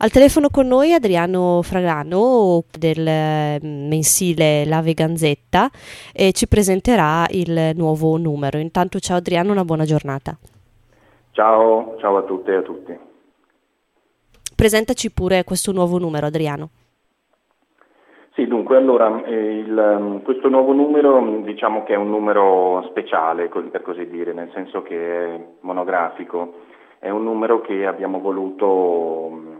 Al telefono con noi Adriano Fragano del mm, mensile La Veganzetta e ci presenterà il nuovo numero. Intanto ciao Adriano, una buona giornata. Ciao, ciao a tutte e a tutti. Presentaci pure questo nuovo numero Adriano. Sì, dunque, allora, eh, il, mm, questo nuovo numero diciamo che è un numero speciale, per così dire, nel senso che è monografico. È un numero che abbiamo voluto mm,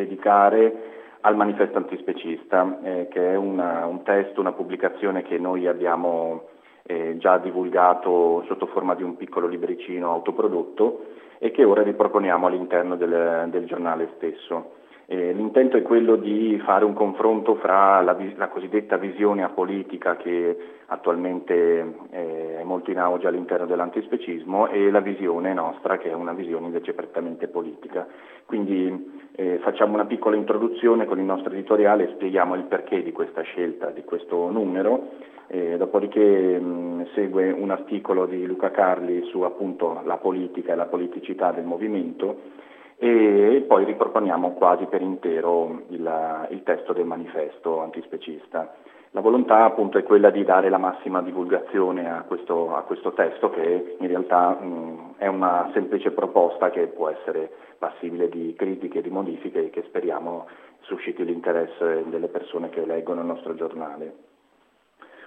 dedicare al manifesto antispecista, eh, che è una, un testo, una pubblicazione che noi abbiamo eh, già divulgato sotto forma di un piccolo libricino autoprodotto e che ora riproponiamo all'interno del, del giornale stesso. Eh, l'intento è quello di fare un confronto fra la, la cosiddetta visione apolitica che attualmente eh, è molto in auge all'interno dell'antispecismo e la visione nostra che è una visione invece prettamente politica. Quindi eh, facciamo una piccola introduzione con il nostro editoriale e spieghiamo il perché di questa scelta, di questo numero, dopodiché mh, segue un articolo di Luca Carli su appunto la politica e la politicità del movimento e poi riproponiamo quasi per intero il, il testo del manifesto antispecista. La volontà appunto è quella di dare la massima divulgazione a questo, a questo testo che in realtà mh, è una semplice proposta che può essere passibile di critiche di modifiche e che speriamo susciti l'interesse delle persone che leggono il nostro giornale.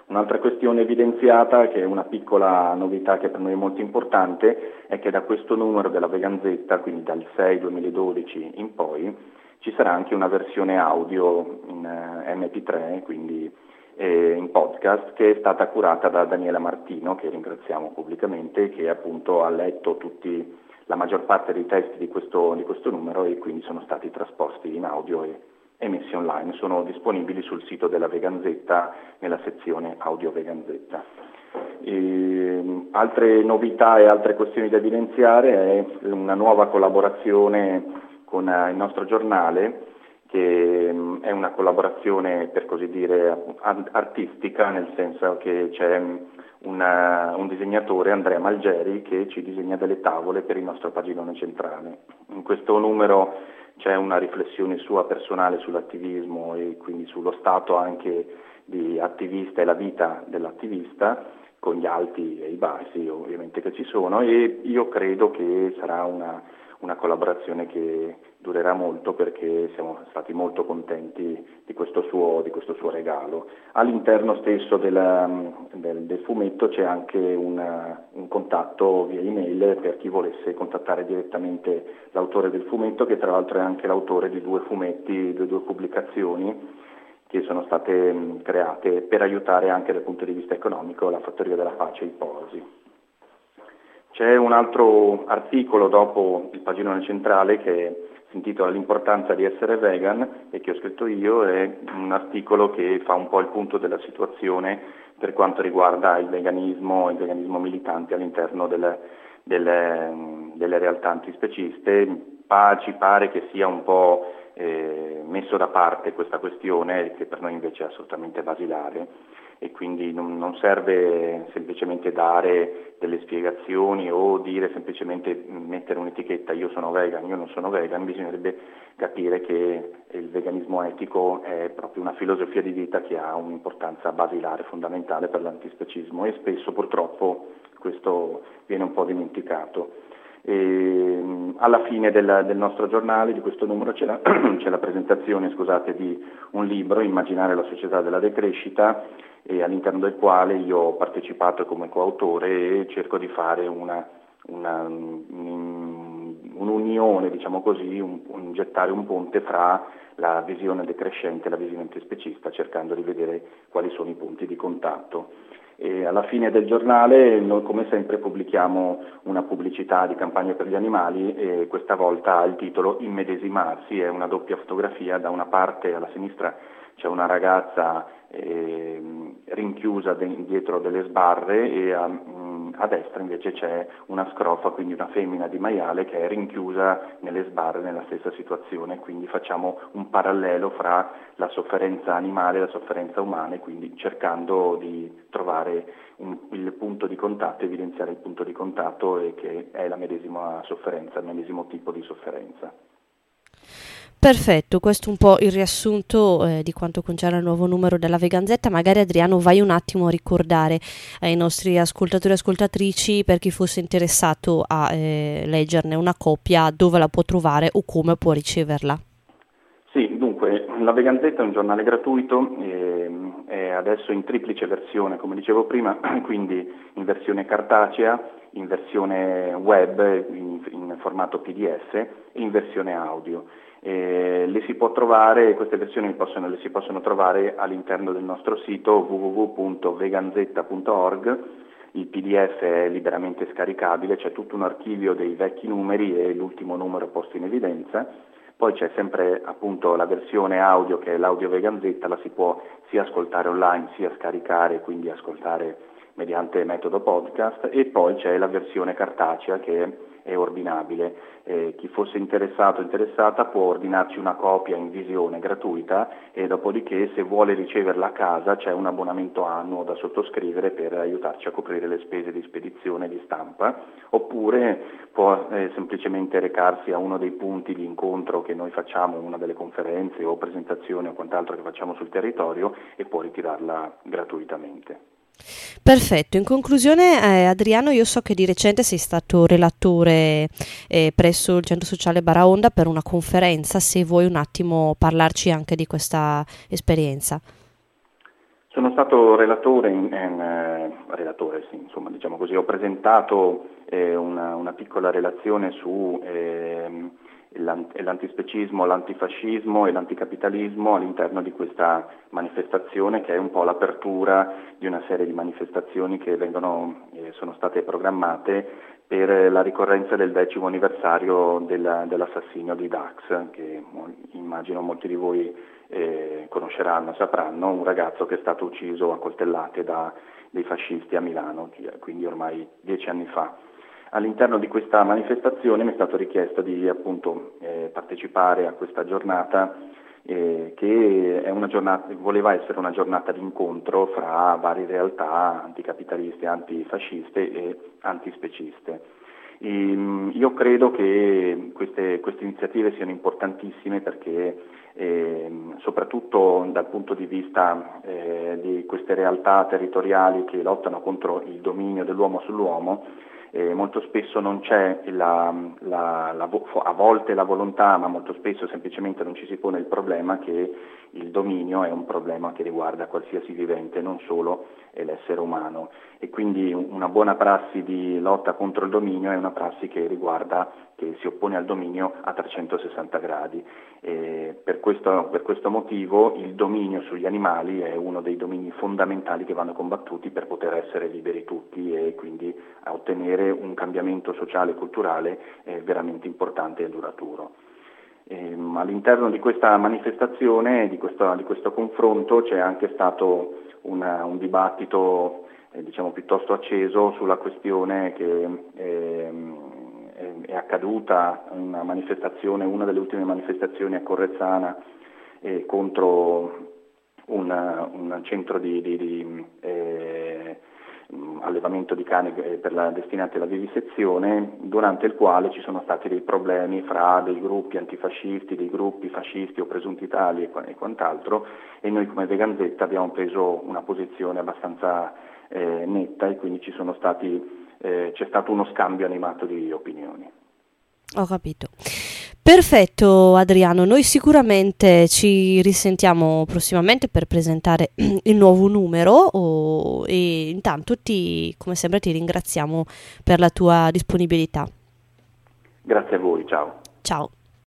Un'altra questione evidenziata, che è una piccola novità che per noi è molto importante, è che da questo numero della Veganzetta, quindi dal 6 2012 in poi, ci sarà anche una versione audio in uh, MP3, quindi eh, in podcast, che è stata curata da Daniela Martino, che ringraziamo pubblicamente, che appunto ha letto tutti, la maggior parte dei testi di questo, di questo numero e quindi sono stati trasposti in audio e e messi online, sono disponibili sul sito della Veganzetta nella sezione audio Veganzetta. E, altre novità e altre questioni da evidenziare è una nuova collaborazione con eh, il nostro giornale che mm, è una collaborazione per così dire artistica nel senso che c'è una, un disegnatore, Andrea Malgeri, che ci disegna delle tavole per il nostro paginone centrale. In questo numero c'è una riflessione sua personale sull'attivismo e quindi sullo stato anche di attivista e la vita dell'attivista con gli alti e i bassi ovviamente che ci sono e io credo che sarà una, una collaborazione che durerà molto perché siamo stati molto contenti di questo suo, di questo suo regalo. All'interno stesso della, del, del, fumetto c'è anche una, un contatto via email per chi volesse contattare direttamente l'autore del fumetto che tra l'altro è anche l'autore di due fumetti, di due pubblicazioni che sono state create per aiutare anche dal punto di vista economico la Fattoria della Pace e i Posi. C'è un altro articolo dopo il paginone centrale che si intitola L'importanza di essere vegan e che ho scritto io, è un articolo che fa un po' il punto della situazione per quanto riguarda il veganismo, il veganismo militante all'interno delle, delle, delle realtà antispeciste. Pa, ci pare che sia un po' eh, messo da parte questa questione che per noi invece è assolutamente basilare e quindi non, non, serve semplicemente dare delle spiegazioni o dire semplicemente mettere un'etichetta io sono vegan, io non sono vegan, bisognerebbe capire che il veganismo etico è proprio una filosofia di vita che ha un'importanza basilare, fondamentale per l'antispecismo e spesso purtroppo questo viene un po' dimenticato. E, alla fine del, del, nostro giornale, di questo numero, c'è la, c'è la presentazione scusate, di un libro, Immaginare la società della decrescita, all'interno del quale io ho partecipato come coautore e cerco di fare una, una, un'unione, diciamo così, un, un, gettare un ponte fra la visione decrescente e la visione antispecista, cercando di vedere quali sono i punti di contatto. E alla fine del giornale noi come sempre pubblichiamo una pubblicità di campagna per gli animali e questa volta il titolo Immedesimarsi, è una doppia fotografia, da una parte alla sinistra c'è una ragazza eh, rinchiusa de- dietro delle sbarre e a, a, destra invece c'è una scrofa, quindi una femmina di maiale che è rinchiusa nelle sbarre nella stessa situazione, quindi facciamo un parallelo fra la sofferenza animale e la sofferenza umana, quindi cercando di trovare un, il punto di contatto, evidenziare il punto di contatto e che è la medesima sofferenza, il medesimo tipo di sofferenza. Perfetto, questo è un po' il riassunto eh, di quanto concerne il nuovo numero della Veganzetta. Magari Adriano vai un attimo a ricordare ai nostri ascoltatori e ascoltatrici per chi fosse interessato a eh, leggerne una copia dove la può trovare o come può riceverla. Sì, dunque la Veganzetta è un giornale gratuito, eh, è adesso in triplice versione come dicevo prima, quindi in versione cartacea, in versione web, in, in formato PDF e in versione audio. Eh, trovare, queste versioni possono, le si possono trovare all'interno del nostro sito www.veganzetta.org, il PDF è liberamente scaricabile, c'è tutto un archivio dei vecchi numeri e l'ultimo numero posto in evidenza, poi c'è sempre appunto la versione audio che è l'audio Veganzetta, la si può sia ascoltare online sia scaricare, quindi ascoltare mediante metodo podcast e poi c'è la versione cartacea che è ordinabile. Eh, chi fosse interessato o interessata può ordinarci una copia in visione gratuita e dopodiché se vuole riceverla a casa c'è un abbonamento annuo da sottoscrivere per aiutarci a coprire le spese di spedizione e di stampa oppure può eh, semplicemente recarsi a uno dei punti di incontro che noi facciamo, una delle conferenze o presentazioni o quant'altro che facciamo sul territorio e può ritirarla gratuitamente. Perfetto, in conclusione eh, Adriano io so che di recente sei stato relatore eh, presso il Centro Sociale Baraonda per una conferenza, se vuoi un attimo parlarci anche di questa esperienza. Sono stato relatore, in, in, eh, relatore sì, insomma, diciamo così, ho presentato eh, una, una, piccola relazione su ehm, l'antispecismo, l'antifascismo e l'anticapitalismo all'interno di questa manifestazione che è un po' l'apertura di una serie di manifestazioni che vengono, eh, sono state programmate per la ricorrenza del decimo anniversario della, dell'assassinio di Dax, che immagino molti di voi eh, conosceranno, sapranno, un ragazzo che è stato ucciso a coltellate da dei fascisti a Milano, quindi ormai dieci anni fa. All'interno di questa manifestazione mi è stato richiesto di appunto, eh, partecipare a questa giornata eh, che giornata, voleva essere una giornata di incontro fra varie realtà anticapitaliste, antifasciste e antispeciste. E, ehm, io credo che queste, queste, iniziative siano importantissime perché eh, soprattutto dal punto di vista eh, di queste realtà territoriali che lottano contro il dominio dell'uomo sull'uomo, eh, molto spesso non c'è la, la, la, a volte la volontà, ma molto spesso semplicemente non ci si pone il problema che il dominio è un problema che riguarda qualsiasi vivente, non solo l'essere umano. E quindi una buona prassi di lotta contro il dominio è una prassi che riguarda, che si oppone al dominio a 360 gradi. Per questo, per, questo, motivo il dominio sugli animali è uno dei domini fondamentali che vanno combattuti per poter essere liberi tutti e quindi ottenere un cambiamento sociale e culturale eh, veramente importante e duraturo. Ehm, all'interno di questa manifestazione, di questo, di questo confronto c'è anche stato una, un dibattito eh, diciamo, piuttosto acceso sulla questione che eh, è accaduta una manifestazione, una delle ultime manifestazioni a Correzzana eh, contro un, un, centro di, di, di eh, allevamento di cani eh, la, destinati alla vivisezione, durante il quale ci sono stati dei problemi fra dei gruppi antifascisti, dei gruppi fascisti o presunti tali e, e quant'altro. E noi come Veganzetta abbiamo preso una posizione abbastanza eh, netta e quindi stati, eh, c'è stato uno scambio animato di opinioni. Ho capito. Perfetto Adriano, noi sicuramente ci risentiamo prossimamente per presentare il nuovo numero oh, e intanto ti, come sempre ti ringraziamo per la tua disponibilità. Grazie a voi, ciao. Ciao.